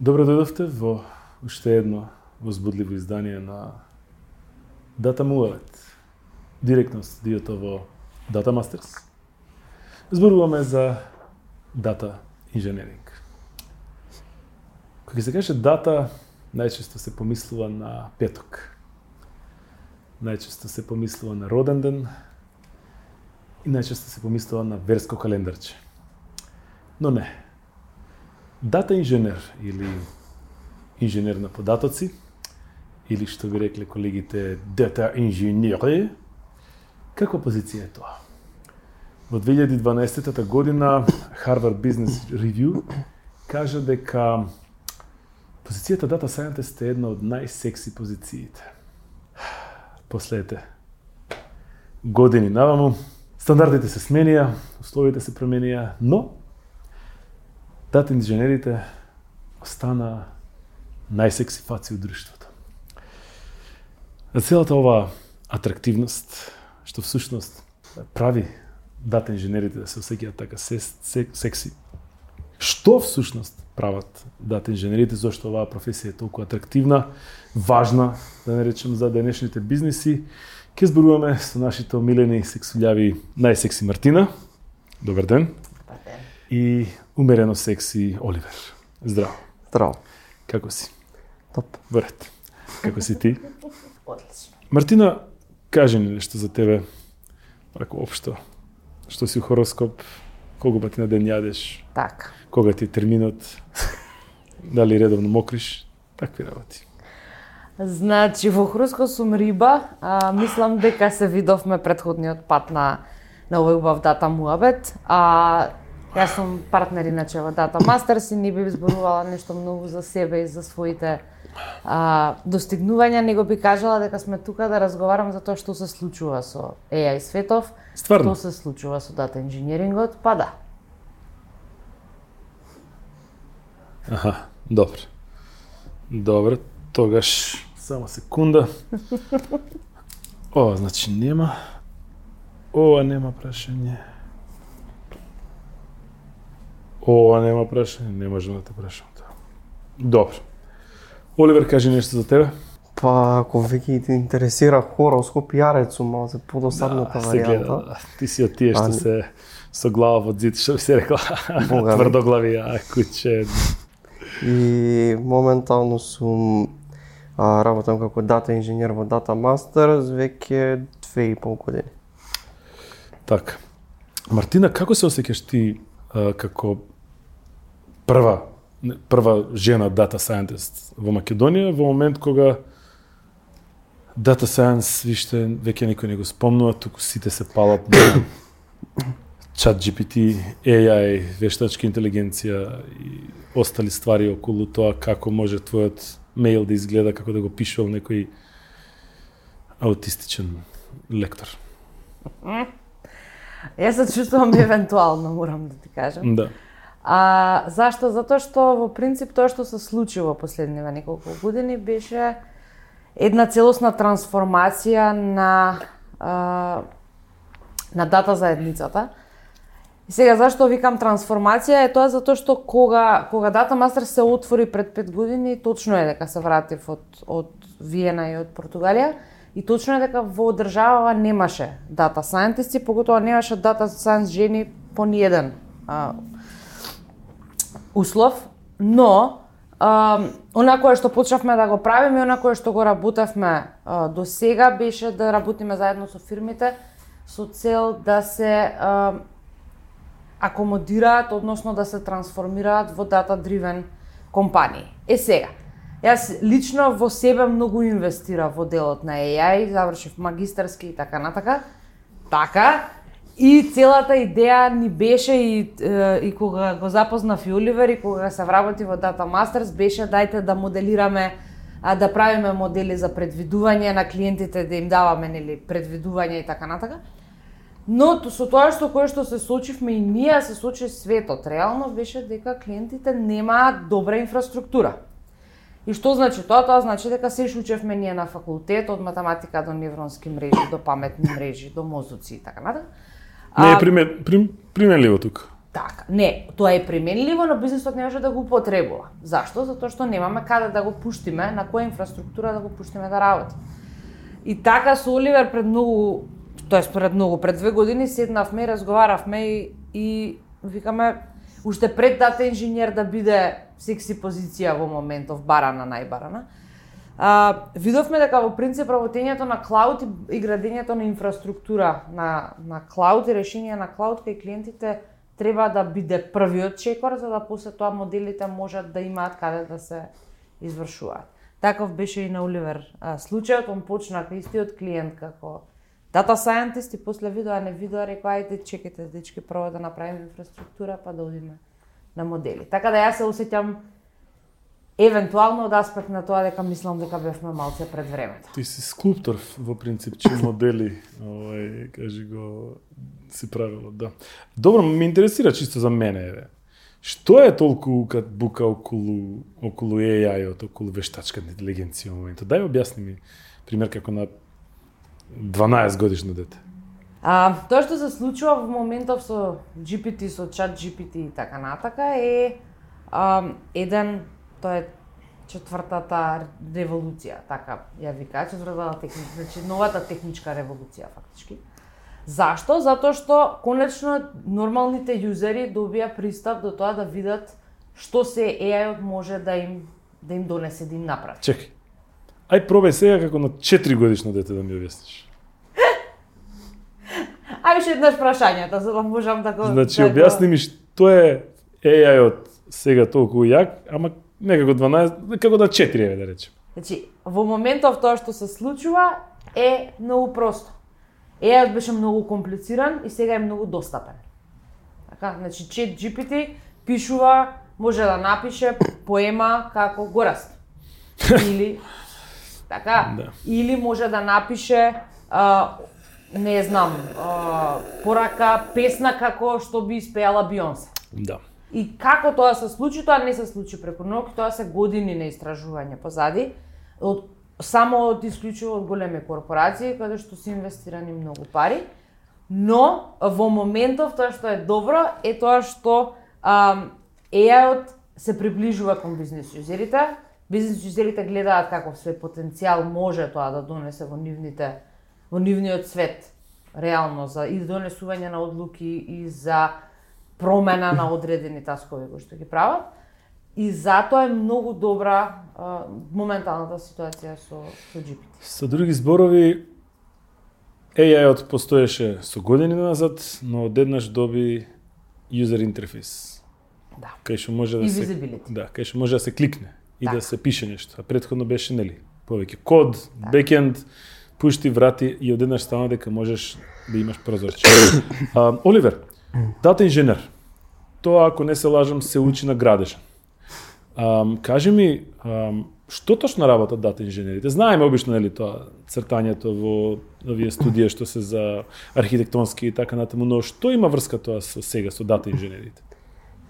Добро дојдовте во уште едно возбудливо издание на Data Mualet. Директно студиото во Data Masters. Зборуваме за дата инженеринг. Кога се каже дата, најчесто се помислува на петок. Најчесто се помислува на роден ден и најчесто се помислува на верско календарче. Но не. Дата инженер или инженер на податоци или што би рекле колегите дата инженери, каква позиција е тоа? Во 2012 година Harvard Business Review кажа дека позицијата Data Scientist е една од најсекси позициите. Последете години наваму, стандардите се сменија, условите се променија, но дата инженерите остана најсекси фаци од друштвото. За целата ова атрактивност, што всушност прави дата инженерите да се осеќаат така секси, што всушност прават дата инженерите, зашто оваа професија е толку атрактивна, важна, да не речем, за денешните бизниси. Ке зборуваме со нашите омилени сексулјави најсекси Мартина. Добар ден. Добар ден. И умерено секси Оливер. Здраво. Здраво. Како си? Топ. Вред. Како си ти? Одлично. Мартина, кажи ни нешто за тебе, рако општо. Што си у хороскоп, колку пати на ден јадеш, Така. кога ти е терминот, дали редовно мокриш, такви работи. Значи, во хороскоп сум риба, а, мислам дека се видовме предходниот пат на, на овој убав дата муабет. А, јас сум партнер иначе во Data Masters и не би зборувала нешто многу за себе и за своите а, достигнувања, него би кажала дека сме тука да разговарам за тоа што се случува со AI светов, Стварно? што се случува со дата инженерингот, па да. Аха, добро. Добро, тогаш само секунда. Ова значи нема. Ова нема прашање. Ова нема прашање, не можам да те прашам тоа. Добро. Оливер, кажи нешто за тебе. Па, ако веќе те интересира хороскоп, јарец сум за подосадната гледа, варијанта. да. Ти си од тие што не. се со глава во зид, што се рекла, Бога ми. тврдоглави, а куче. И моментално сум а, работам како дата инженер во Data Masters веќе две и пол години. Така. Мартина, како се осеќаш ти а, како прва прва жена data scientist во Македонија во момент кога data science виште веќе никој не го спомнува, туку сите се палат на чат GPT, AI, вештачка интелигенција и остали ствари околу тоа како може твојот мејл да изгледа, како да го пишувал некој аутистичен лектор. Јас се чувствувам евентуално, морам да ти кажам. Да. А зашто? Затоа што во принцип тоа што се случи во последниве неколку години беше една целосна трансформација на а, на дата заедницата. И сега зашто викам трансформација е тоа затоа што кога кога Дата Мастер се отвори пред 5 години, точно е дека се вратив од од Виена и од Португалија и точно е дека во државава немаше дата сајентисти, поготоа немаше дата science жени по ниеден а, услов, но а, она кое што почнавме да го правиме, она кое што го работевме а, до сега беше да работиме заедно со фирмите со цел да се а, акомодираат, односно да се трансформираат во data driven компании. Е сега, јас лично во себе многу инвестира во делот на AI, завршив магистарски и така натака. Така, И целата идеја ни беше и, и кога го запознав и Оливер и кога се вработи во Data Masters беше дајте да моделираме а, да правиме модели за предвидување на клиентите, да им даваме нели предвидување и така натака. Но то- со тоа што кое што се случивме и ние, се случи светот, реално беше дека клиентите немаат добра инфраструктура. И што значи тоа? Тоа значи дека се учевме ние на факултет, од математика до невронски мрежи, до паметни мрежи, до мозоци и така натаму. Не е А, примен, прим, применливо тука. Така, не, тоа е применливо, но бизнисот не може да го употребува. Зашто? Затоа што немаме каде да го пуштиме, на која инфраструктура да го пуштиме да работи. И така со Оливер пред многу, тоест пред многу, пред две години седнавме и разговаравме и, и викаме, уште пред дата инженер да биде секси позиција во моментов, барана најбарана, а, видовме дека во принцип работењето на клауд и, градењето на инфраструктура на, на клауд и решенија на клауд кај клиентите треба да биде првиот чекор, за да после тоа моделите можат да имаат каде да се извршуваат. Таков беше и на Оливер а, случајот, он почна кај истиот клиент како дата scientist и после видоа не видоа рекоа ајде чекайте дечки прво да направиме инфраструктура па да одиме на модели. Така да јас се осеќам евентуално од аспект на тоа дека мислам дека бевме малце пред времето. Ти си скулптор во принцип, че модели, овај, кажи го, си правило, да. Добро, ме интересира чисто за мене, еве. Што е толку кад бука околу, околу AI-от, околу вештачката интелигенција во моментот? Дај објасни ми, пример, како на 12 годишно дете. А, тоа што се случува во моментов со GPT, со чат GPT и така натака е а, еден тоа е четвртата револуција, така ја вика, четвртата техничка, значи новата техничка револуција фактички. Зашто? Затоа што конечно нормалните јузери добија пристап до тоа да видат што се AI-от може да им да им донесе, да им направи. Чекај. Ај пробај сега како на 4 годишно дете да ми објасниш. Ај уште еднаш прашањето, за да можам да го Значи, да објасни ми што е AI-от сега толку јак, ама некако 12, како да 4 еве да речем. Значи, во моментов тоа што се случува е многу просто. AI беше многу комплициран и сега е многу достапен. Така, значи Chat GPT пишува, може да напише поема како гораст. Или така, Да. или може да напише а, не знам, а, порака песна како што би испеала Бионсе. Да. И како тоа се случи, тоа не се случи преку ноќ, тоа се години на истражување позади, од само од исклучиво од големи корпорации каде што се инвестирани многу пари. Но во моментов тоа што е добро е тоа што ам, AI-от се приближува кон бизнес юзерите. Бизнес юзерите гледаат каков све потенцијал може тоа да донесе во нивните во нивниот свет реално за и донесување на одлуки и за промена на одредени таскови кои што ги прават. И затоа е многу добра а, моменталната ситуација со, со GPT. Со други зборови, AI-от постоеше со години назад, но одеднаш доби user интерфейс. Да. Кај што може да И се. Да, кај што може да се кликне и Така. да се пише нешто. А претходно беше нели повеќе код, бекенд, пушти врати и одеднаш стана дека можеш да имаш прозорче. а, Оливер, дата инженер. Тоа ако не се лажам се учи на градежа. Um, кажи ми, um, што точно работат дата инженерите? Знаеме обично нели тоа цртањето во овие студија што се за архитектонски и така натаму, но што има врска тоа со сега со дата инженерите?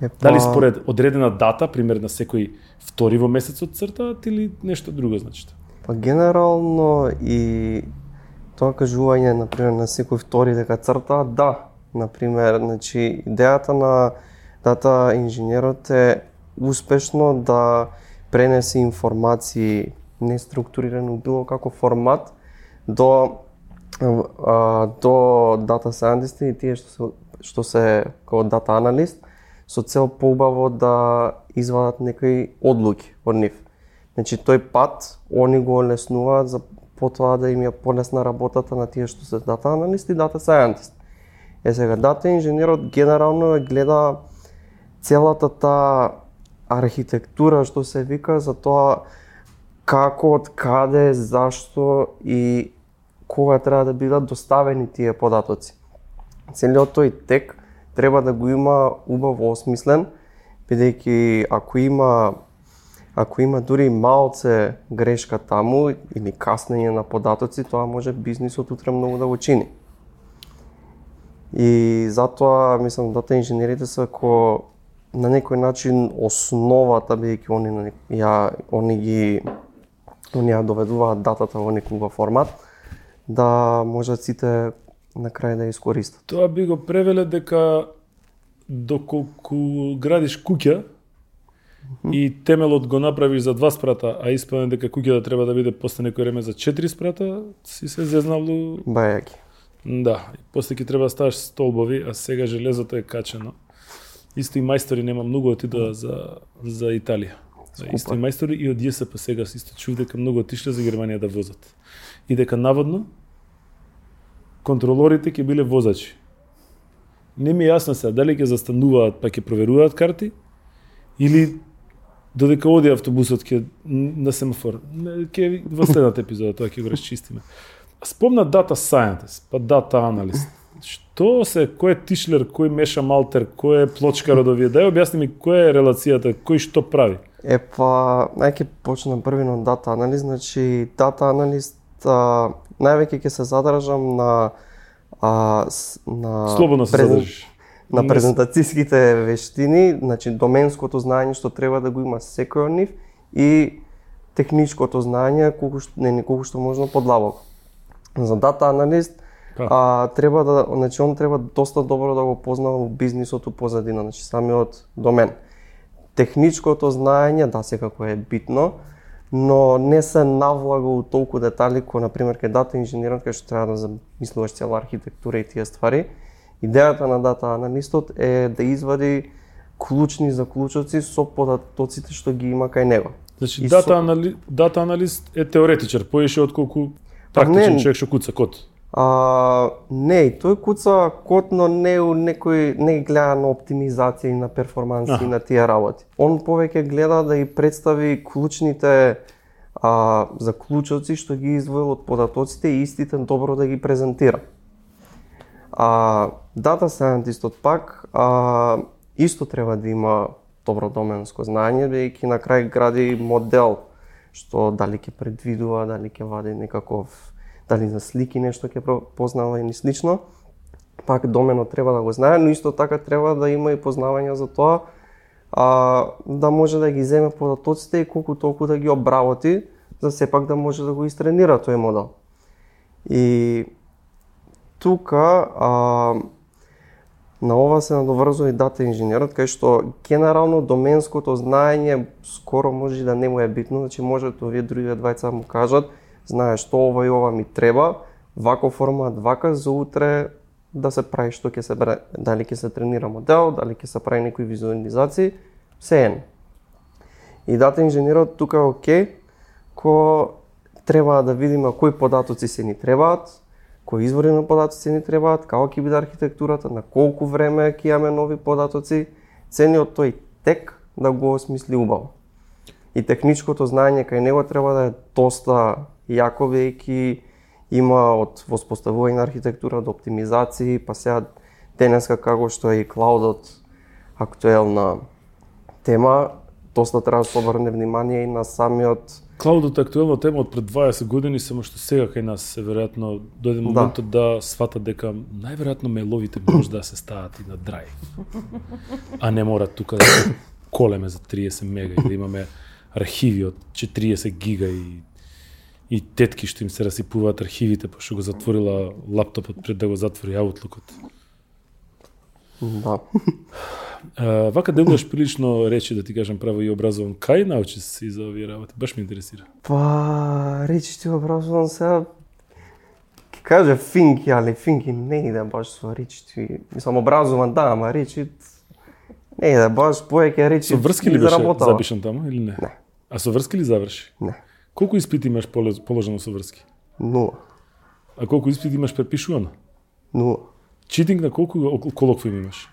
Епа, Дали според одредена дата, пример на секој втори во месецот цртаат или нешто друго значи? Па генерално и тоа кажување на пример на секој втори дека црта, да. На пример, значи идејата на дата инженерот е успешно да пренесе информации неструктурирано у било како формат до а, до дата scientist и тие што се што се како дата аналист со цел поубаво да извадат некои одлуки од нив. Значи тој пат они го олеснуваат за потоа да им ја полесна работата на тие што се дата аналист и дата сајантист. Е сега дата инженерот генерално гледа целата таа архитектура што се вика за тоа како, од каде, зашто и кога треба да бидат доставени тие податоци. Целиот тој тек треба да го има убаво осмислен, бидејќи ако има ако има дури малце грешка таму или каснење на податоци, тоа може бизнисот утре многу да го чини. И затоа мислам дата инженерите се ко на некој начин основата бидејќи они на нек- ја они ги они ја доведуваат датата во некој формат да можат сите на крај да ја искористат. Тоа би го превеле дека доколку градиш куќа и темелот го направиш за два спрата, а испадне дека куќата треба да биде после некој време за четири спрата, си се зезнавлу Бајаки. Да, и после ќе треба да ставаш столбови, а сега железото е качено. Исто и мајстори нема многу отидоа за за Италија. Скупа. Исто и мајстори и од ЈСП сега се исто чув дека многу отишле за Германија да возат. И дека наводно контролорите ќе биле возачи. Не ми е јасно сега дали ќе застануваат па ќе проверуваат карти или додека оди автобусот ќе на семафор. Ќе во следната епизода тоа ќе го расчистиме. Спомна дата scientist, па дата аналист. Што се, кој е Тишлер, кој Меша Малтер, кој е плочкар од овие? Дај објасни ми која е релацијата, кој што прави? Е па, најќе почнам први на дата анализ, значи дата аналист а, највеќе ќе се задржам на а, с- на Слободно се презен- задржиш. на презентацијските вештини, значи доменското знаење што треба да го има секој од нив и техничкото знаење колку што не, не колку што можно подлабоко. За дата аналист А, треба да значи он треба доста добро да го познава бизнисот позадина, значи самиот домен. Техничкото знаење да секако е битно, но не се навлага у толку детали кој на пример кај дата инженерот кај што треба да замислуваш цела архитектура и тие ствари. Идејата на дата аналистот е да извади клучни заклучоци со податоците што ги има кај него. Значи И дата, со- анали... дата аналист е теоретичар, поише отколку Па практичен не. човек што куца код. А, не, тој куца код, но не у некој не гледа на оптимизација и на перформанси и на тие работи. Он повеќе гледа да и представи клучните а, заклучоци што ги извоил од податоците и истите добро да ги презентира. А дата сајентистот пак а, исто треба да има добро доменско знаење, бидејќи на крај гради модел што дали ќе предвидува, дали ќе вади некаков дали за слики нешто ќе познава или слично. Пак доменот треба да го знае, но исто така треба да има и познавање за тоа а, да може да ги земе податоците и колку толку да ги обработи, за сепак да може да го истренира тој модел. И тука а, на ова се надоврзува и дата инженерот, кај што генерално доменското знаење скоро може да не му е битно, значи можат овие другите двајца да му кажат, знаеш што ова и ова ми треба, вако формат, вака за утре да се прави што ќе се бре, дали ќе се тренира модел, дали ќе се прави некои визуализации, се ен. И дата инженерот тука е окей, ко треба да видиме кои податоци се ни требаат, кои извори на податоци ни требаат, како ќе биде архитектурата, на колку време ќе имаме нови податоци, цениот тој тек да го осмисли убаво. И техничкото знаење кај него треба да е доста јако, бидејќи има од воспоставување на архитектура до оптимизации, па сега денеска како што е и клаудот актуелна тема, доста треба да се обрне внимание и на самиот Клаудот е актуелна тема од пред 20 години, само што сега кај нас се веројатно дојде моментот да, сватат дека најверојатно мејловите може да се стават и на драј. А не мора тука да колеме за 30 мега и да имаме архиви од 40 гига и и тетки што им се расипуваат архивите пошто го затворила лаптопот пред да го затвори Outlookот. да. А, вака делуваш прилично речи да ти кажам право и образован. Кај научи се за овие работи? Баш ме интересира. Па, речи ти образувам сега, ќе кажа финки, али финки не иде баш со речи. Мислам образован, да, ама речи не иде баш повеќе речи. Со врски ли беше запишан таму или не? Не. А со врски ли заврши? Не. Колку испити имаш положено со врски? Нула. А колку испити имаш препишувано? Нула. Читинг на колку ок- колоквиум имаш?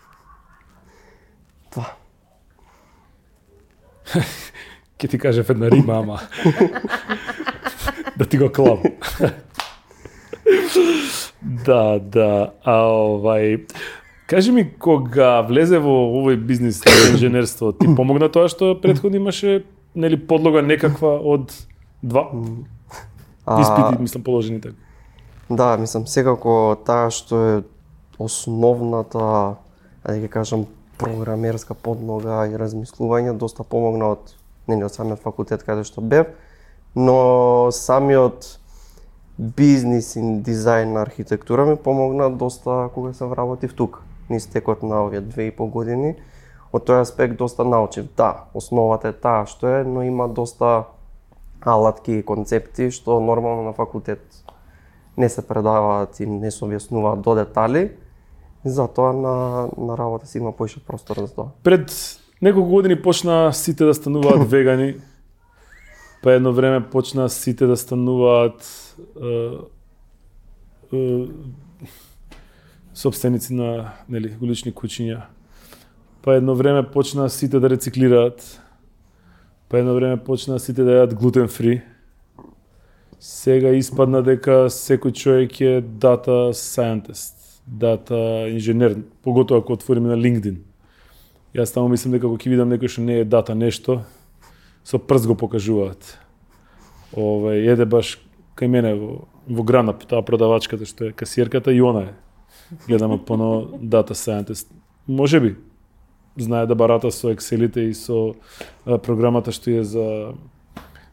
Два. Ке ти кажев една рима, ама. да ти го клам. да, да. А овај... Кажи ми, кога влезе во овој бизнис на инженерство, ти помогна тоа што претходно имаше нели подлога некаква од два испити, мислам, положени така. Да, мислам секако таа што е основната, да ќе кажам, програмерска подлога и размислување доста помогна од нели од самиот факултет каде што бев, но самиот бизнис и дизајн на архитектура ми помогна доста кога се вработив тука. низ текот на овие две и пол години. Од тој аспект доста научив. Да, основата е таа што е, но има доста алатки и концепти што нормално на факултет не се предаваат и не се објаснуваат до детали. Затоа на, на работа си има поише простор за тоа. Пред неколку години почна сите да стануваат вегани. Па едно време почна сите да стануваат е, е, собственици на нели улични куќиња. Па едно време почна сите да рециклираат. Па едно време почна сите да јадат глутен фри. Сега испадна дека секој човек е дата scientist, дата инженер, поготоа ако отвориме на LinkedIn. Јас таму мислам дека кога ќе видам некој што не е дата нешто, со прст го покажуваат. Ове, еде баш кај мене во, во Гранап, таа продавачката што е касиерката и она е. Гледам поно дата scientist. Може би, знае да барата со екселите и со а, програмата што е за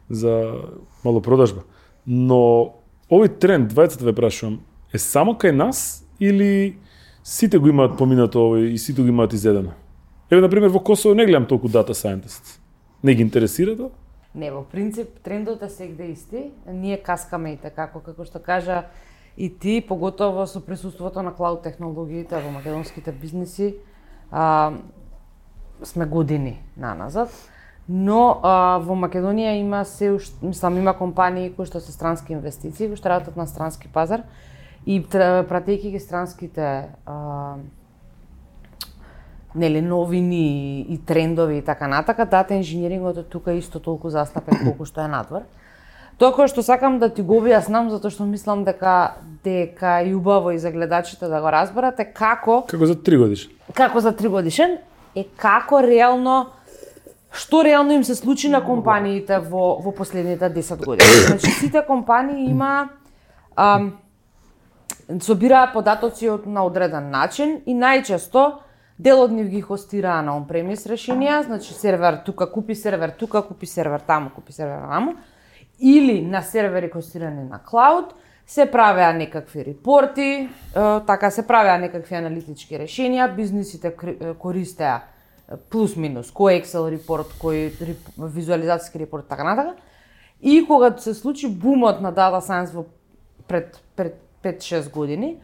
за малопродажба. Но овој тренд, двајцата да ве прашувам, е само кај нас или сите го имаат поминато овој и сите го имаат изедено? Еве, на пример во Косово не гледам толку дата scientist. Не ги интересира тоа? Не, во принцип трендот е сегде исти. Ние каскаме и така, како што кажа и ти, поготово со присуството на клауд технологиите во македонските бизниси, а, сме години наназад. Но а, во Македонија има се уште, мислам, има компании кои што се странски инвестиции, кои што работат на странски пазар и пратејќи ги странските а, нели новини и трендови и така натака, дата инженерингот е тука исто толку застапен колку што е надвор. Тоа кое што сакам да ти го објаснам затоа што мислам дека дека е убаво и за гледачите да го разберат е како Како за три годишен? како за три годишен е како реално што реално им се случи на компаниите во во последните 10 години. Значи сите компании има ам, собираат податоци од на одреден начин и најчесто дел од нив ги хостираа на on-premise решенија, значи сервер тука купи сервер тука, купи сервер таму, купи сервер таму, или на сервери хостирани на клауд, се правеа некакви репорти, така се правеа некакви аналитички решенија, бизнисите користеа плюс минус кој Excel репорт, кој визуализацијски репорт така натака. И кога се случи бумот на data science во пред пред 5-6 години,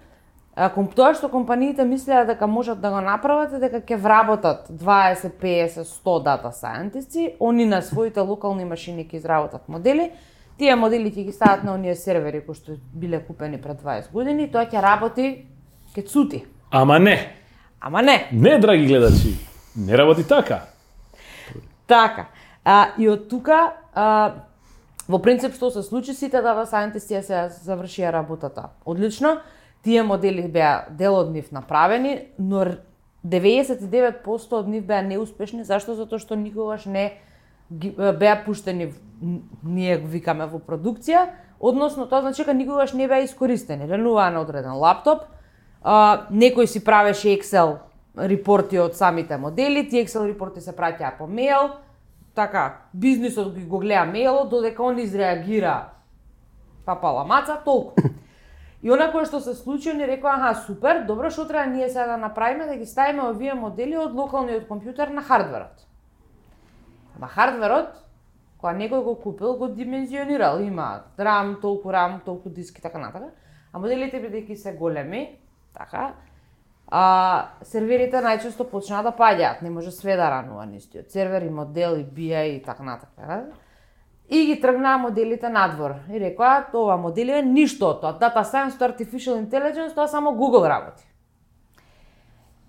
Ако тоа што компаниите мислеа дека можат да го направат е дека ќе вработат 20, 50, 100 дата сајентисти, они на своите локални машини ќе изработат модели, тие модели ќе ги стават на оние сервери кои што биле купени пред 20 години, тоа ќе работи ке цути. Ама не. Ама не. Не, драги гледачи. Не работи така. Така. А, и од тука, а, во принцип што се случи, сите дата сајентисти се завршија работата. Одлично Тие модели беа дел од нив направени, но 99% од нив беа неуспешни, зашто? Затоа што никогаш не беа пуштени, ние го викаме во продукција, односно тоа значи дека никогаш не беа искористени. Ренуваа на одреден лаптоп, а, некој си правеше Excel репорти од самите модели, тие Excel репорти се праќаа по мејл, така, бизнисот го гледа мејлот, додека он изреагира папала маца, толку. И она кое што се случи, ни рекоа, аха, супер, добро, што треба ние сега да направиме, да ги ставиме овие модели од локалниот компјутер на хардверот. Ама хардверот, кога некој го купил, го димензионирал, има рам, толку рам, толку диски, така натака. А моделите бидејќи се големи, така, а, серверите најчесто почнаа да паѓаат, не може све да ранува нистиот сервер и модел и BI и така натака. И ги тргнаа моделите надвор. И рекоа, ова модели е ништо од тоа. Data Science тоа Artificial Intelligence, тоа само Google работи.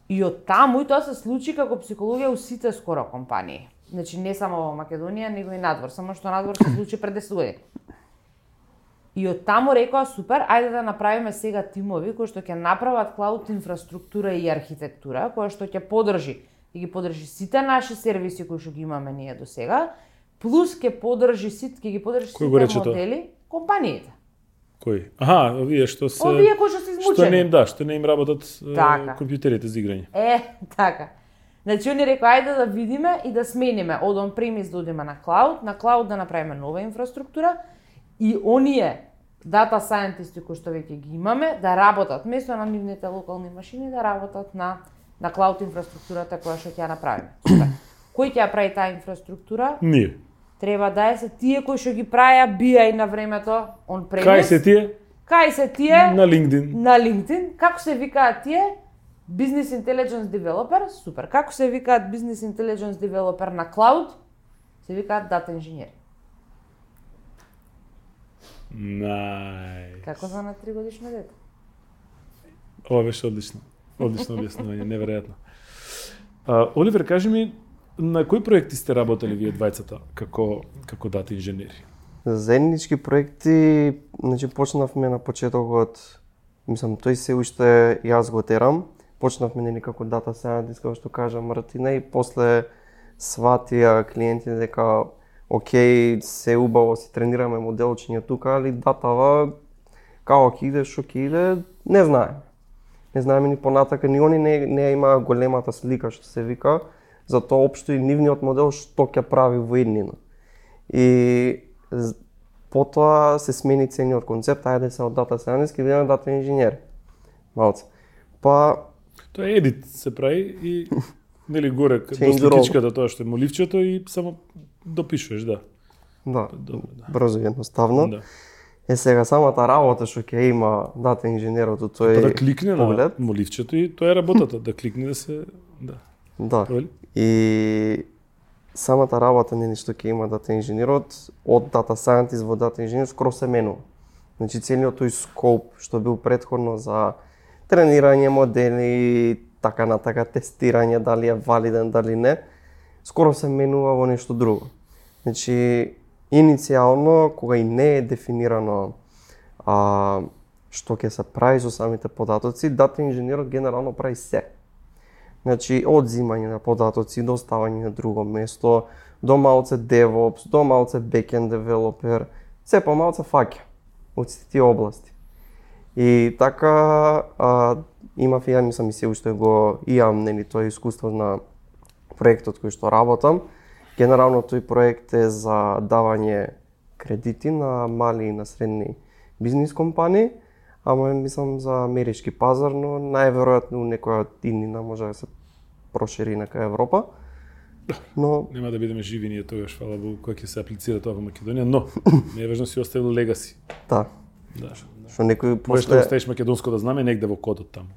И од таму и тоа се случи како психологија у сите скоро компании. Значи не само во Македонија, него и надвор, само што надвор се случи пред 10 години. И од таму рекоа супер, ајде да направиме сега тимови кои што ќе направат клауд инфраструктура и архитектура, која што ќе подржи и ги подржи сите наши сервиси кои што ги имаме ние до сега, плюс ќе подржи сит, ќе ги подржи сите модели, компаниите. Кои? Аха, овие што се Овие кои што се измучени. Што не им да, што не им работат така. компјутерите за играње. Е, така. Значи, они рекоа, ајде да видиме и да смениме од он премис да одиме на клауд, на клауд да направиме нова инфраструктура и оние дата scientisti кои што веќе ги имаме да работат место на нивните локални машини да работат на на клауд инфраструктурата која што ќе ја направиме. Кој ќе ја прави таа инфраструктура? Ние. Треба да е се тие кои што ги правеа бија и на времето он премес. Кај се тие? Кај се тие? На LinkedIn. на LinkedIn. Како се викаат тие? Business Intelligence Developer, супер. Како се викаат Business Intelligence Developer на Cloud? Се викаат Data Engineer. Нај. Како за на тригодишно дете? Ова беше одлично. Одлично објаснување, неверојатно. А, Оливер, кажи ми, на кои проекти сте работели вие двајцата како како дата инженери? Заеднички проекти, значи почнавме на почетокот, мислам, тој се уште јас го терам. Почнавме нели како дата scientist, како што кажа Мартина и после сватија клиентите дека окей, се убаво се тренираме моделчиња тука, али датава како ќе иде, што ќе иде, не знаеме. Не знаеме ни понатака, ни они не, не има големата слика што се вика, затоа општо и нивниот модел што ќе прави во еднина. И потоа се смени цениот концепт, ајде се од дата scientist, ќе бидеме дата инженер. Малце. Па Тоа е едит се прави и нели горе до сликичката тоа што е моливчето и само допишуваш, да. да, Добро, да. брзо и едноставно. Да. Е сега самата работа што ќе има дата инженерот тој Па да кликне поглед. на моливчето и тоа е работата, да кликне да се да. Да. Провали? И самата работа нели што ќе има дата инженерот од дата scientist во дата инженер скоро се менува. Значи целиот тој скоп што бил предходно за тренирање модели, така на така тестирање дали е валиден дали не, скоро се менува во нешто друго. Значи иницијално кога и не е дефинирано а, што ќе се прави со самите податоци, дата инженерот генерално прави се. Значи, од зимање на податоци, до ставање на друго место, до малце DevOps, до малце backend developer, се по малце фаќа од сите тие области. И така, а, имав и ја, мислам и се уште го имам, нели, тоа искуство на проектот кој што работам. Генерално тој проект е за давање кредити на мали и на средни бизнис компании, ама мислам за амерички пазар, но најверојатно некоја од иднина може да се прошири на кај Европа. Но Нема да бидеме живи ние тогаш, фала Богу, кој ќе се аплицира тоа во Македонија, но не е важно си оставил легаси. да, Да. Што некој Може да после оставиш македонското знаме негде во кодот таму.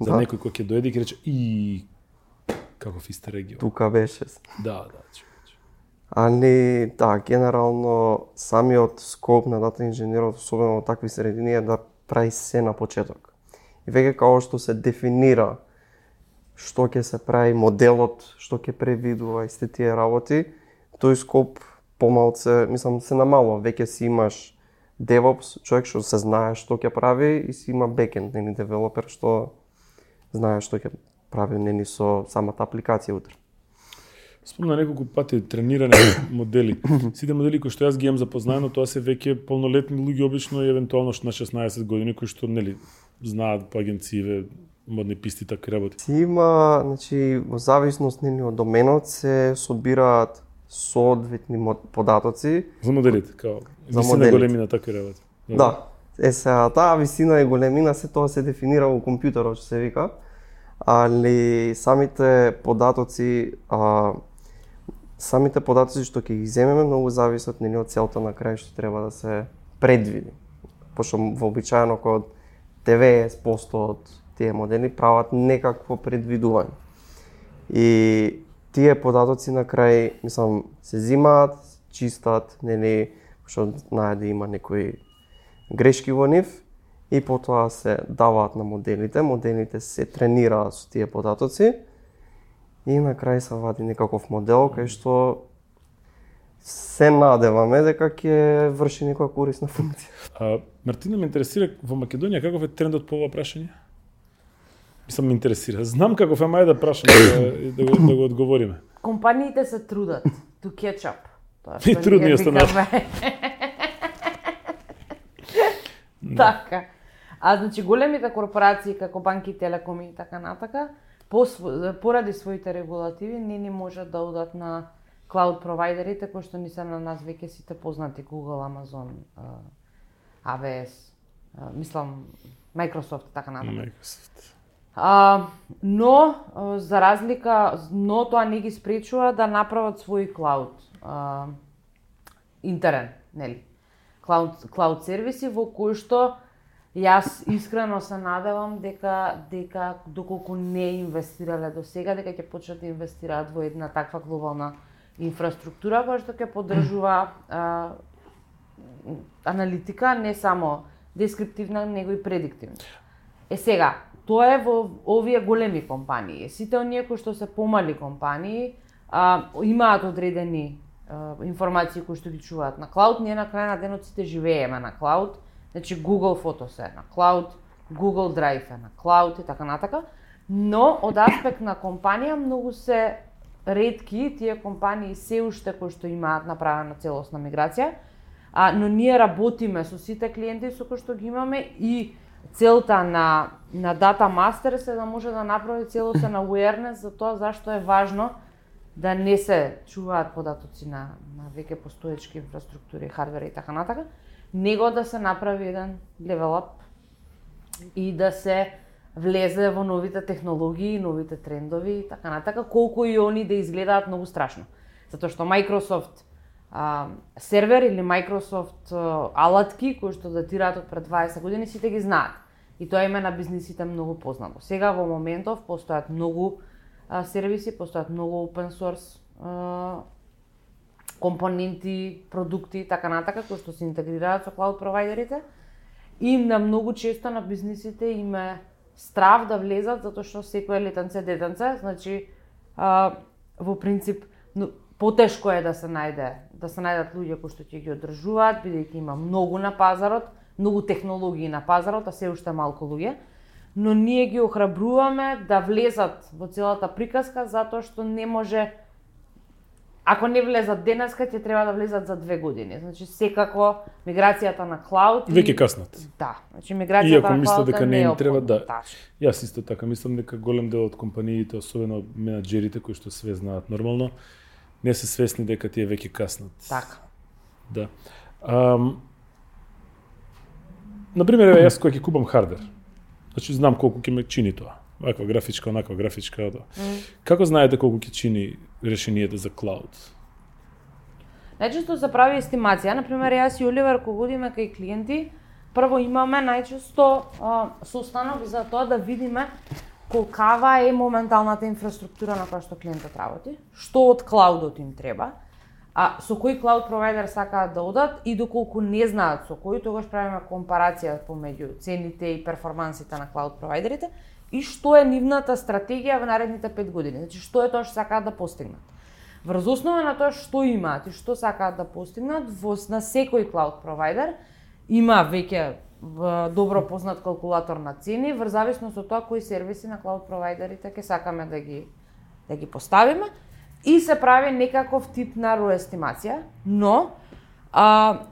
За Да. некој кој ќе дојде и ќе рече и каков регион. тука беше. Да, да, човече. Али, да, генерално самиот скоп на дата инженерот, особено во такви средини, е да прави се на почеток. И веќе као што се дефинира што ќе се прави моделот, што ќе превидува и сте тие работи, тој скоп помалце, мислам, се намалува. Веќе си имаш DevOps, човек што се знае што ќе прави и си има backend, нели, девелопер што знае што ќе прави нели со самата апликација утре. Спомна неколку пати тренирање модели. Сите модели кои што јас ги имам запознаено, тоа се веќе полнолетни луѓе обично и евентуално што на 16 години кои што нели знаат по агенцииве модни писти така работи. Си има, значи, во зависност нели од доменот се собираат соодветни податоци. За моделите, као За висина моделите. големина така работи. Да. Е сега таа висина и големина се тоа се дефинира во компјутерот што се вика. Али самите податоци а, самите податоци што ќе ги земеме многу зависат нели од целта на крај што треба да се предвиди. Пошто вообичаено кога 90% од тие модели прават некакво предвидување. И тие податоци на крај, мислам, се зимаат, чистат, нели, што знае да има некои грешки во нив и потоа се даваат на моделите, моделите се тренираат со тие податоци и на крај се вади некаков модел кај што се надеваме дека ќе врши некоја корисна функција. А, Мартина ме интересира во Македонија каков е трендот по ова прашање? Мислам ме интересира. Знам каков е, мај да прашам да, да, го, да го одговориме. Компаниите се трудат to catch up. Тоа И што трудни ние останат. викаме. Така. А значи големите корпорации како банки, телекоми и така натака, по, поради своите регулативи не ни можат да одат на клауд провайдерите кои што ни се на нас веќе сите познати Google, Amazon, AWS, мислам Microsoft и така натака. Microsoft. А, но, за разлика, но тоа не ги спречува да направат свој клауд а, интерен, нели? Клауд, клауд сервиси во кои што јас искрено се надевам дека дека доколку не инвестирале до сега, дека ќе почнат да инвестираат во една таква глобална инфраструктура која што ќе поддржува а, аналитика не само дескриптивна, него и предиктивна. Е сега, тоа е во овие големи компании. Сите оние кои што се помали компании а, имаат одредени информации кои што ги чуваат на клауд. Ние на крај на денот сите живееме на клауд. Значи Google Photos е на клауд, Google Drive е на клауд и така натака. Но од аспект на компанија многу се ретки тие компании се уште кои што имаат направена целосна миграција. А, но ние работиме со сите клиенти со кои што ги имаме и целта на на Data Masters е да може да направи целосен awareness за тоа зашто е важно да не се чуваат податоци на, на веќе постоечки инфраструктури, хардвер и така натака, него да се направи еден level up и да се влезе во новите технологии, новите трендови и така натака, колку и они да изгледаат многу страшно. Затоа што Microsoft а, сервер или Microsoft а, алатки кои што датираат од пред 20 години сите ги знаат. И тоа име на бизнисите многу познато. Сега во моментов постојат многу а, сервиси, постојат многу open source а, компоненти, продукти и така натака кои што се интегрираат со клауд провайдерите. И на многу често на бизнисите има страв да влезат затоа што секој летанце детенце, значи а, во принцип но, потешко е да се најде да се најдат луѓе кои што ќе ги одржуваат бидејќи има многу на пазарот, многу технологии на пазарот, а се уште малку луѓе. Но ние ги охрабруваме да влезат во целата приказка затоа што не може Ако не влезат денеска, ќе треба да влезат за две години. Значи, секако, миграцијата на клауд... Веќе каснат. Да. Значи, миграцијата Иако на мислам клауд дека не им треба да- Тачно. Јас исто така мислам дека голем дел од компаниите, особено менаџерите кои што све знаат нормално, не се свесни дека тие веќе каснат. Така. Да. Ам, например, јас кога ќе купам хардвер, значи знам колку ќе ме чини тоа. Ваква графичка, онаква графичка, тоа. Како знаете колку ќе чини решението за клауд? Најчесто се прави естимација. Например, јас и Оливер кога одиме кај клиенти, прво имаме најчесто состанок за тоа да видиме колкава е моменталната инфраструктура на која што клиентот работи, што од клаудот им треба, а со кој клауд провайдер сакаат да одат и доколку не знаат со кој, тогаш правиме компарација помеѓу цените и перформансите на клауд провайдерите и што е нивната стратегија во наредните 5 години. Значи што е тоа што сакаат да постигнат. Врз основа на тоа што имаат и што сакаат да постигнат, во на секој клауд провайдер има веќе добро познат калкулатор на цени, врз зависност од тоа кои сервиси на клауд провайдерите ќе сакаме да ги да ги поставиме и се прави некаков тип на роестимација, но а,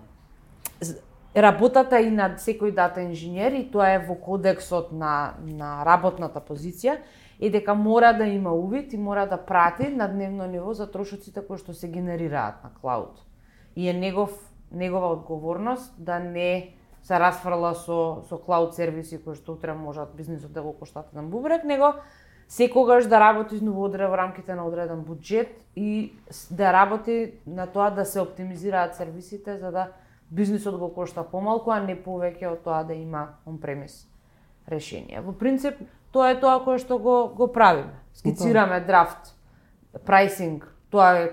работата и на секој дата инженер и тоа е во кодексот на, на работната позиција е дека мора да има увид и мора да прати на дневно ниво за трошоците кои што се генерираат на клауд. И е негов негова одговорност да не се расфрла со со клауд сервиси кои што утре можат бизнисот да го коштат на бубрек, него секогаш да работи во во рамките на одреден буџет и да работи на тоа да се оптимизираат сервисите за да бизнисот го кошта помалку, а не повеќе од тоа да има он-премис решение. Во принцип, тоа е тоа кое што го го правиме. Скицираме драфт, прайсинг, тоа е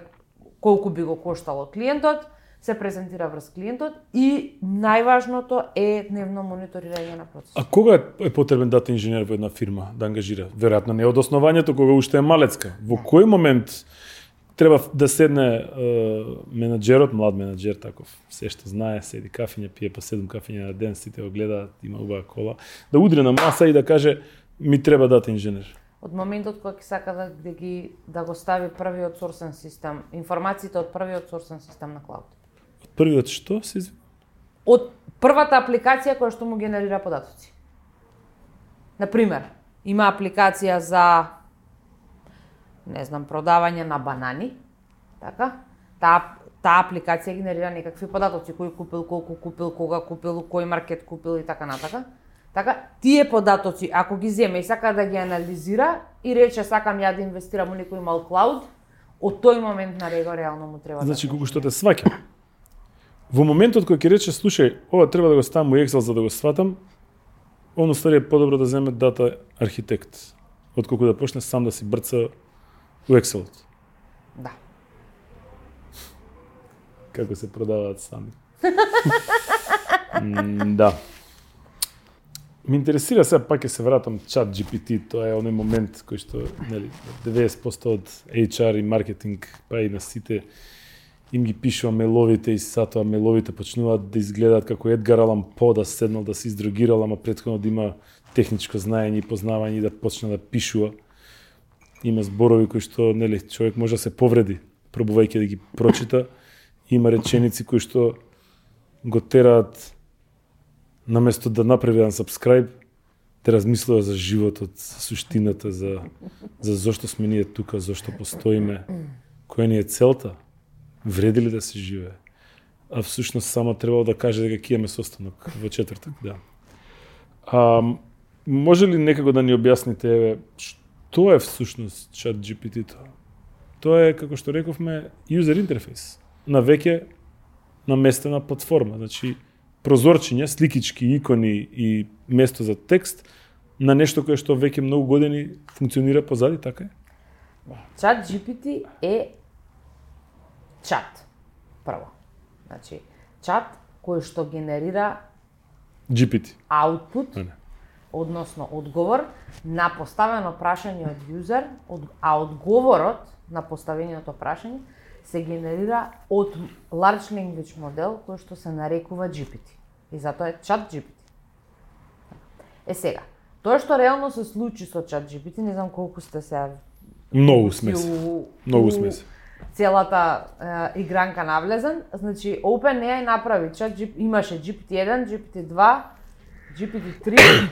колку би го коштало клиентот, се презентира врз клиентот и најважното е дневно мониторирање на процесот. А кога е потребен дата инженер во една фирма да ангажира? Веројатно не од основањето кога уште е малецка. Во кој момент треба да седне е, менаџерот, млад менаџер таков, се што знае, седи кафиња, пие по 7 кафиња на ден, сите го гледаат, има убава кола, да удри на маса и да каже ми треба дата инженер. Од моментот кога ќе сака да, да ги да го стави првиот сорсен систем, информациите од првиот сорсен систем на клауд. Првиот што се изв... Од првата апликација која што му генерира податоци. Например, има апликација за не знам, продавање на банани, така? Таа таа апликација генерира некакви податоци, кој купил, колку купил, кога купил, кој маркет купил и така натака. Така, тие податоци, ако ги земе и сака да ги анализира и рече сакам ја да инвестирам у некој мал клауд, од тој момент на него реално му треба Значи, да колку што те сваќам. Во моментот кој ќе рече, слушај, ова треба да го ставам у Excel за да го сватам, он уствари е подобро да земе дата архитект, отколку да почне сам да си брца у Excel. Да. Како се продаваат сами. Да. Ме интересира сега пак ќе се вратам чат GPT, тоа е оној момент кој што нели 90% од HR и маркетинг па и на сите им ги пишува меловите и сатоа меловите почнуваат да изгледаат како Едгар Алан По да седнал да се издрогирал, ама претходно да има техничко знаење и познавање и да почне да пишува. Има зборови кои што нели човек може да се повреди пробувајќи да ги прочита. Има реченици кои што го тераат наместо да направи еден subscribe, те да размислува за животот, за суштината, за, за зошто сме ние тука, зошто постоиме, која ни е целта, вреди ли да се живее. А всушност само требало да каже дека ќе имаме состанок во четвртак, да. А, може ли некако да ни објасните еве што е всушност чат GPT тоа? Тоа е како што рековме user interface на веќе наместена платформа, значи прозорчиња, сликички, икони и место за текст на нешто кое што веќе многу години функционира позади, така е? Чат GPT е чат. Прво. Значи, чат кој што генерира GPT. output, не. односно одговор на поставено прашање од јузер, од, а одговорот на поставеното прашање се генерира од large language модел кој што се нарекува GPT. И затоа е чат GPT. Е сега, тоа што реално се случи со чат GPT, не знам колку сте се Многу сме се. у- Многу у сме се. Целата е, игранка навлезен, значи OpenAI направи чат имаше GPT-1, GPT-2, GPT-3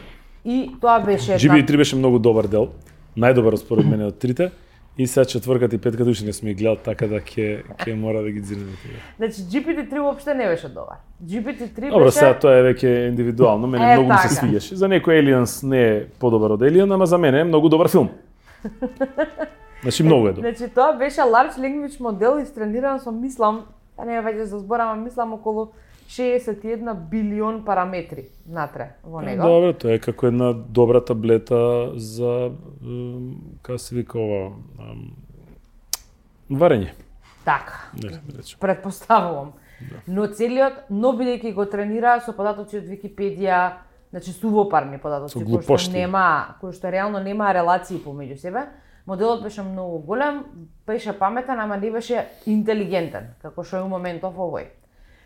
и тоа беше една GPT-3 беше многу добар дел, најдобар според мене од трите. И сега четврката и петката уште не сме ги гледал, така да ќе ќе мора да ги дзирнеме тие. Значи GPT-3 уопште не беше добар. GPT-3 Добро, беше сега тоа е веќе индивидуално, мене Е, многу ми се така. свиѓаше. За некој Aliens не е подобар од Alien, ама за мене е многу добар филм. Значи многу е добар. Значи тоа беше large language модел истрениран со мислам, а не веќе за збор, ама мислам околу 61 билион параметри натре во него. Добро, тоа е како една добра таблета за како се вика ова варење. Така. Не, да. Предпоставувам. Но целиот, но бидејќи го тренира со податоци од Википедија, значи сувопарни податоци кои што нема, кои што реално нема релации помеѓу себе, моделот беше многу голем, беше паметен, ама не беше интелигентен, како што е у моментов овој.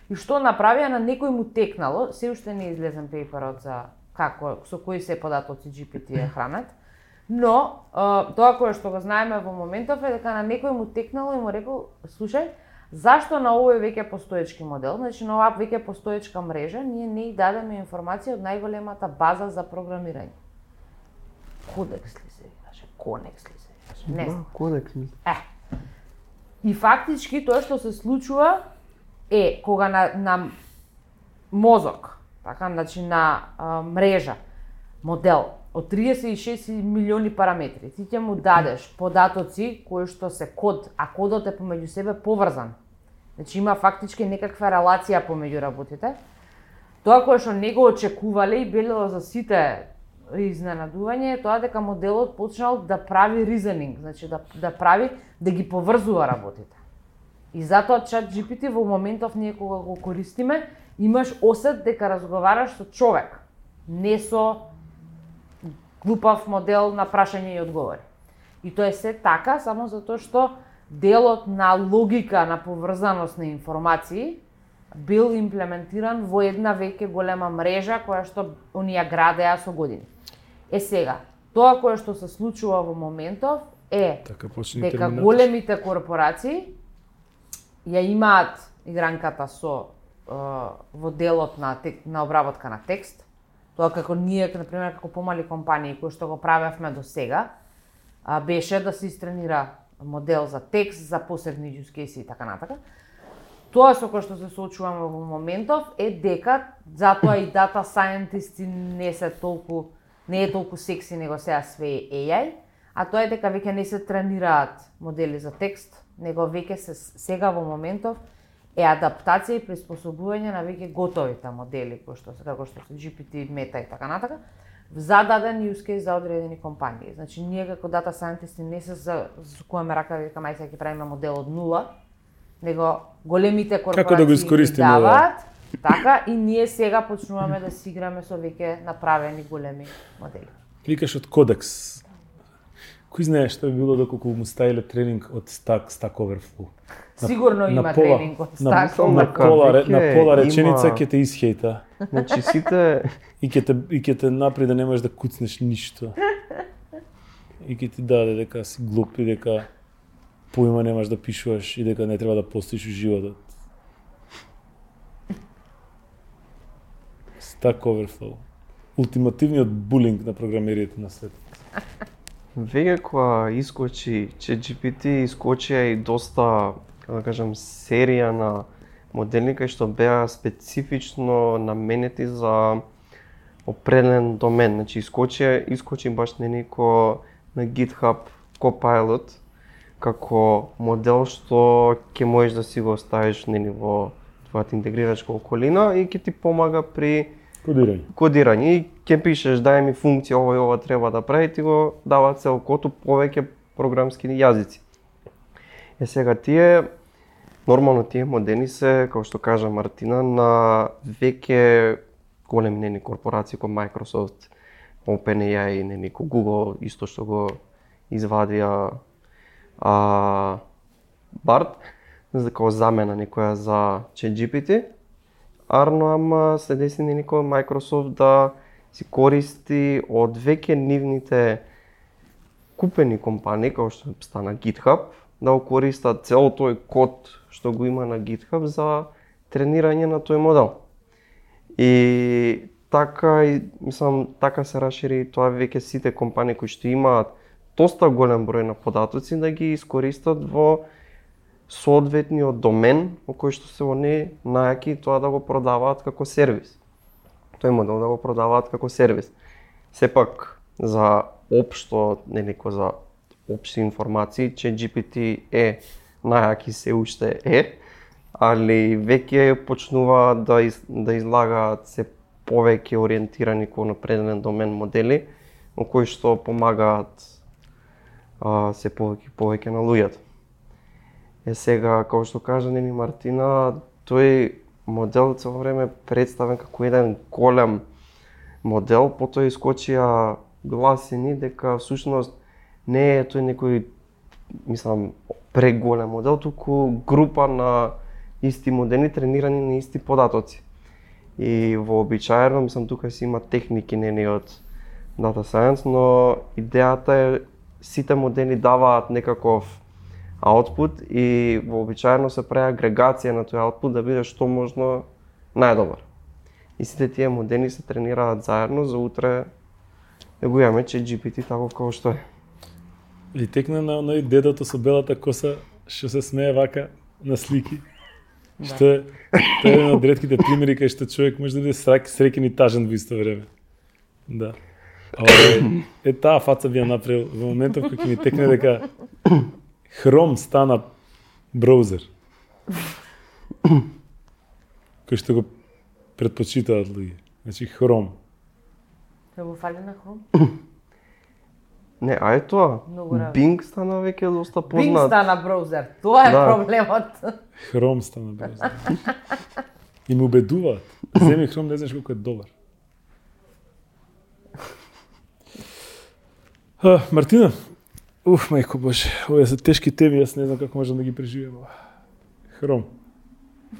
И што направија на некој му текнало, се уште не излезен пейперот за како со кои се податоци GPT е хранат, но е, тоа кое што го знаеме во моментов е дека на некој му текнало и му рекол, слушај, зашто на овој веќе постоечки модел, значи на оваа веќе постоечка мрежа, ние не и дадеме информација од најголемата база за програмирање. Кодекс ли се викаше? Конекс ли? Не знам. Кодекс ми. Е. И фактички тоа што се случува е кога на, на мозок, така, значи на а, мрежа, модел од 36 милиони параметри, ти ќе му дадеш податоци кои што се код, а кодот е помеѓу себе поврзан. Значи има фактички некаква релација помеѓу работите. Тоа кое што не го очекувале и било за сите изненадување е тоа дека моделот почнал да прави ризенинг, значи да, да прави, да ги поврзува работите. И затоа чат GPT во моментов ние кога го користиме, имаш осет дека разговараш со човек, не со глупав модел на прашање и одговори. И тоа е се така само затоа што делот на логика на поврзаност на информации бил имплементиран во една веќе голема мрежа која што оние градеа со години. Е сега, тоа кое што се случува во моментов е Така дека Терминатор. големите корпорации ја имаат игранката со е, во делот на тек, на обработка на текст. Тоа како ние, на пример, како помали компании кои што го правевме до сега, а, беше да се истренира модел за текст, за посебни use case и така натака. Тоа со кое што се соочуваме во моментов е дека затоа и дата scientists не се толку не е толку секси него сега све е AI, а тоа е дека веќе не се тренираат модели за текст, него веќе се сега во моментов е адаптација и приспособување на веќе готовите модели кои што се како што се GPT, Meta и така натака за даден use case за одредени компании. Значи ние како data scientists не се засукуваме рака дека мај ќе правиме модел од нула, него големите корпорации Како да го искористиме, да. даваат, така и ние сега почнуваме да си играме со веќе направени големи модели. Викаш од кодекс. Кој знае што би било доколку му ставиле тренинг од Stack, Stack Overflow? Сигурно има пола- тренинг од на, Stack на, Overflow. пола, на пола реченица има- ќе те исхејта Значи сите и ќе те и ќе те напри да не можеш да куцнеш ништо. И ќе ти даде дека си глуп и дека поима немаш да пишуваш и дека не треба да постоиш у животот. Stack Overflow. Ултимативниот булинг на програмериите на светот. Веќе кога искочи ChatGPT, искочија и доста, како да кажам, серија на модели кај што беа специфично наменети за определен домен. Значи искочи, искочи баш на некој на GitHub Copilot како модел што ќе можеш да си го оставиш нели во твојата интегрирачка околина и ќе ти помага при Кодирање. кодирање и ќе пишеш дај ми функција ова и ова треба да прави ти го дава целокото повеќе програмски јазици. Е сега тие нормално тие модели се како што кажа Мартина на веќе големи нени корпорации како Microsoft, OpenAI, нени како Google исто што го извадија а, Барт, за како замена некоја за ChatGPT. Арно ама се деси нели кој Microsoft да си користи од веќе нивните купени компании, како што стана GitHub, да го користат цел тој код што го има на GitHub за тренирање на тој модел. И така, и, мислам, така се расшири тоа веќе сите компании кои што имаат доста голем број на податоци да ги искористат во соодветниот домен во кој што се они најаки тоа да го продаваат како сервис. Тој модел да го продаваат како сервис. Сепак за општо, нели за општи информации, че GPT е најаки се уште е, али веќе почнува да из, да излагаат се повеќе ориентирани кон определен домен модели, во кои што помагаат а, се повеќе повеќе на луѓето. Е сега, како што кажа Нени Мартина, тој модел цело време представен како еден голем модел, потоа искочија гласини дека всушност не е тој некој мислам преголем модел, туку група на исти модели тренирани на исти податоци. И вообичаено, мислам тука си има техники не од Data Science, но идејата е сите модели даваат некаков аутпут и вообичаено се прави агрегација на тој аутпут да биде што можно најдобар. И сите тие модели се тренираат заедно за утре да го имаме че GPT таков како што е. И текна на оној дедото со белата коса што се смее вака на слики. Што е, тоа е еден од ретките примери кај што човек може да биде срак, среќен и тажен во исто време. Да. А ова е, е таа фаца би ја направил во моментов кога ќе ми текне дека Chrome стана браузер. Кој што го предпочитаат луѓе. Значи Chrome. Се го фали на Chrome? Не, а е тоа. Bing стана веќе доста Bing познат. стана браузер. Тоа е Да. проблемот. Хром стана браузер. И ме убедуваат. Земи Хром, не знаеш колку е добар. А, Мартина, уф, мајко Боже, овие се тешки теми, јас не знам како можам да ги преживеам. Хром.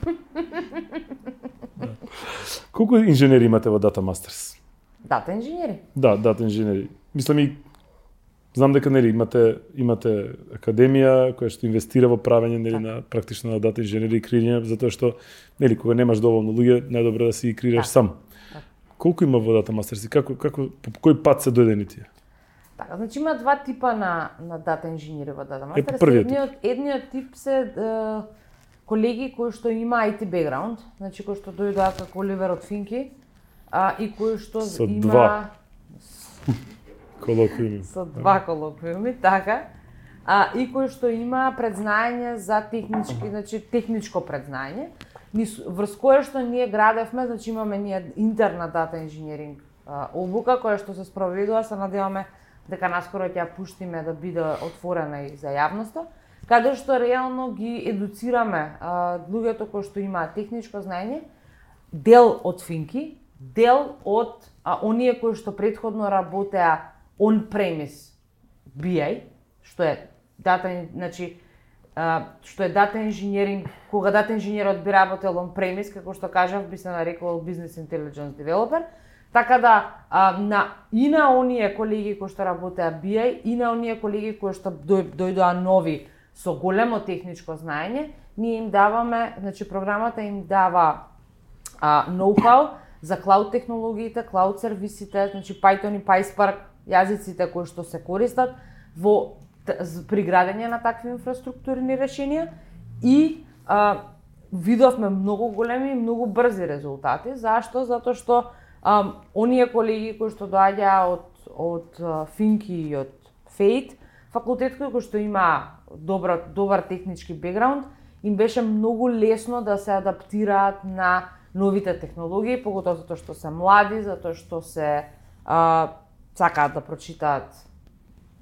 Да. Колку инженери имате во Data Masters? Дата инженери. Да, дата инженери. Мислам и знам дека нели имате имате академија која што инвестира во правење нели на практично на дата инженери и креирање затоа што нели кога немаш доволно луѓе најдобро да си ги креираш Да. сам. Да. Колку има во дата мастерс и како како по кој пат се дојдени тие? Така, значи има два типа на на дата инженери во дата Е, мастер. првиот едниот едниот тип се е, колеги кои што има IT background, значи кои што дојдоа како Оливер од Финки, а, и кои што Со има два. Колоквиуми. со два колоквиуми, така. А, и кои што има предзнаење за технички, значи техничко предзнаење, низ- врз кое што ние градевме, значи имаме ние интерна дата инженеринг обука која што се спроведува, се надеваме дека наскоро ќе ја пуштиме да биде отворена и за јавноста, каде што реално ги едуцираме а, луѓето кои што имаат техничко знаење, дел од Финки, дел од а, оние кои што предходно работеа on-premise BI, што е дата, значи, а, што е дата инженеринг, кога дата инженерот би работел on-premise, како што кажав, би се нарекувал Business Intelligence Developer, така да а, на, и на оние колеги кои што работеа BI, и на оние колеги кои што дојдоа нови со големо техничко знаење, ние им даваме, значи програмата им дава ноу-хау за клауд технологиите, клауд сервисите, значи Python и PySpark, јазиците кои што се користат во приградење при градење на такви инфраструктурни решенија и а, видовме многу големи и многу брзи резултати. Зашто? Затоа што Um, оние колеги кои што доаѓа од од Финки и од Фейт, факултет кој што има добар добар технички бекграунд, им беше многу лесно да се адаптираат на новите технологии, поготово затоа што се млади, затоа што се а, сакаат да прочитаат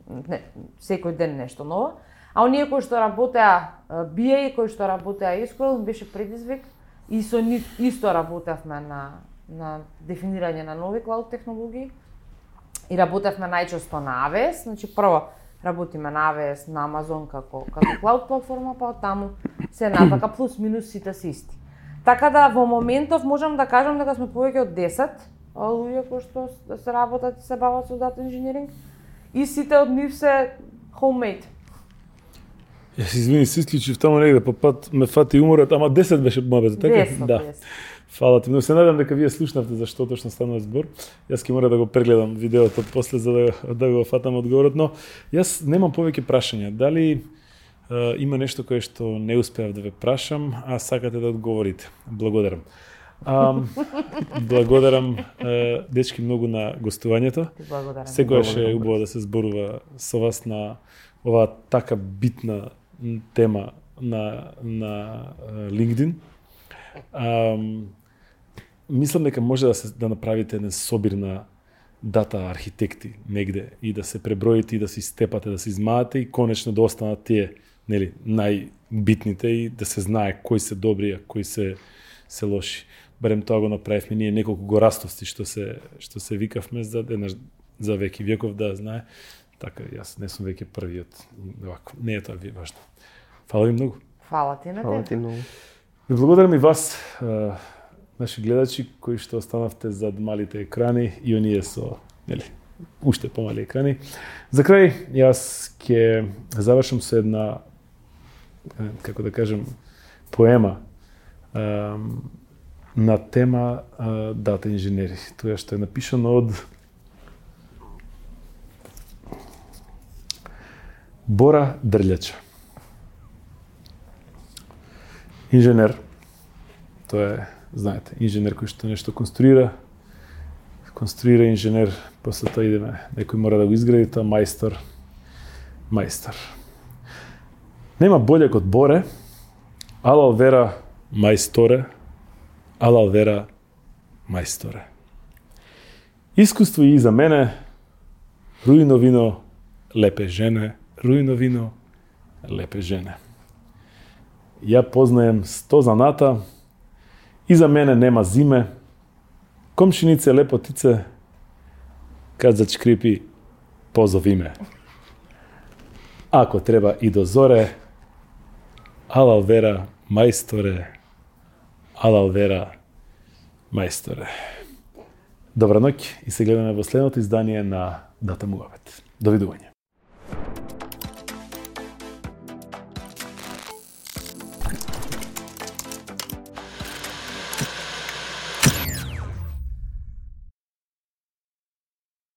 не, секој ден нешто ново. А оние кои што работеа BA и кои што работеа e SQL, им беше предизвик и со нив исто работевме на на дефинирање на нови клауд технологии и работевме најчесто на AWS, значи прво работиме на AWS, на Amazon како како клауд платформа, па од таму се натака плюс минус сите се исти. Така да во моментов можам да кажам дека сме повеќе од 10 а, луѓе кои што с- се работат и се бават со дата инженеринг и сите од нив се homemade. Јас извини, се исклучив таму негде, по пат ме фати уморот, ама 10 беше мобето, така? 10, да. 10. Фала ти, но се надам дека вие слушнавте за што точно станува збор. Јас ќе мора да го прегледам видеото после за да, да го фатам одговорот, но јас немам повеќе прашања. Дали е, има нешто кое што не успеав да ве прашам, а сакате да одговорите? Благодарам. А, благодарам е, дечки многу на гостувањето. Благодарам. Секогаш е убаво да се зборува со вас на оваа така битна тема на на LinkedIn. Ам, мислам дека може да се да направите еден собир на дата архитекти негде и да се преброите и да се степате, да се измаате и конечно да останат тие нели најбитните и да се знае кои се добри, а кои се се лоши. Барем тоа го направивме ние неколку го растовци што се што се викавме за еднаш за веки веков да знае. Така јас не сум веќе првиот. Не е тоа ви важно. Фала ви многу. Фала ти на Фала тебе. ти многу. Ви благодарам и вас, наши гледачи, кои што останавте зад малите екрани и оние со, нели, уште помали екрани. За крај, јас ќе завршам со една, како да кажем, поема на тема дата инженери. Тоа што е напишано од Бора Дрљача. Инженер, тоа е, знаете, инженер кој што нешто конструира, конструира инженер, после тоа идеме, некој мора да го изгради, тоа мајстор, мајстор. Нема боле од Боре, алал вера мајсторе, алал вера мајсторе. Искуство и за мене, руино вино, лепе жене, руино вино, лепе жене. Ја познаем сто заната, и за мене нема зиме, комшинице лепотице, кад зачкрипи, позови ме. Ако треба и до зоре, алал вера, мајсторе, алал вера, мајсторе. Добра ноќ и се гледаме во следното издание на Дата Муавет. Довидување.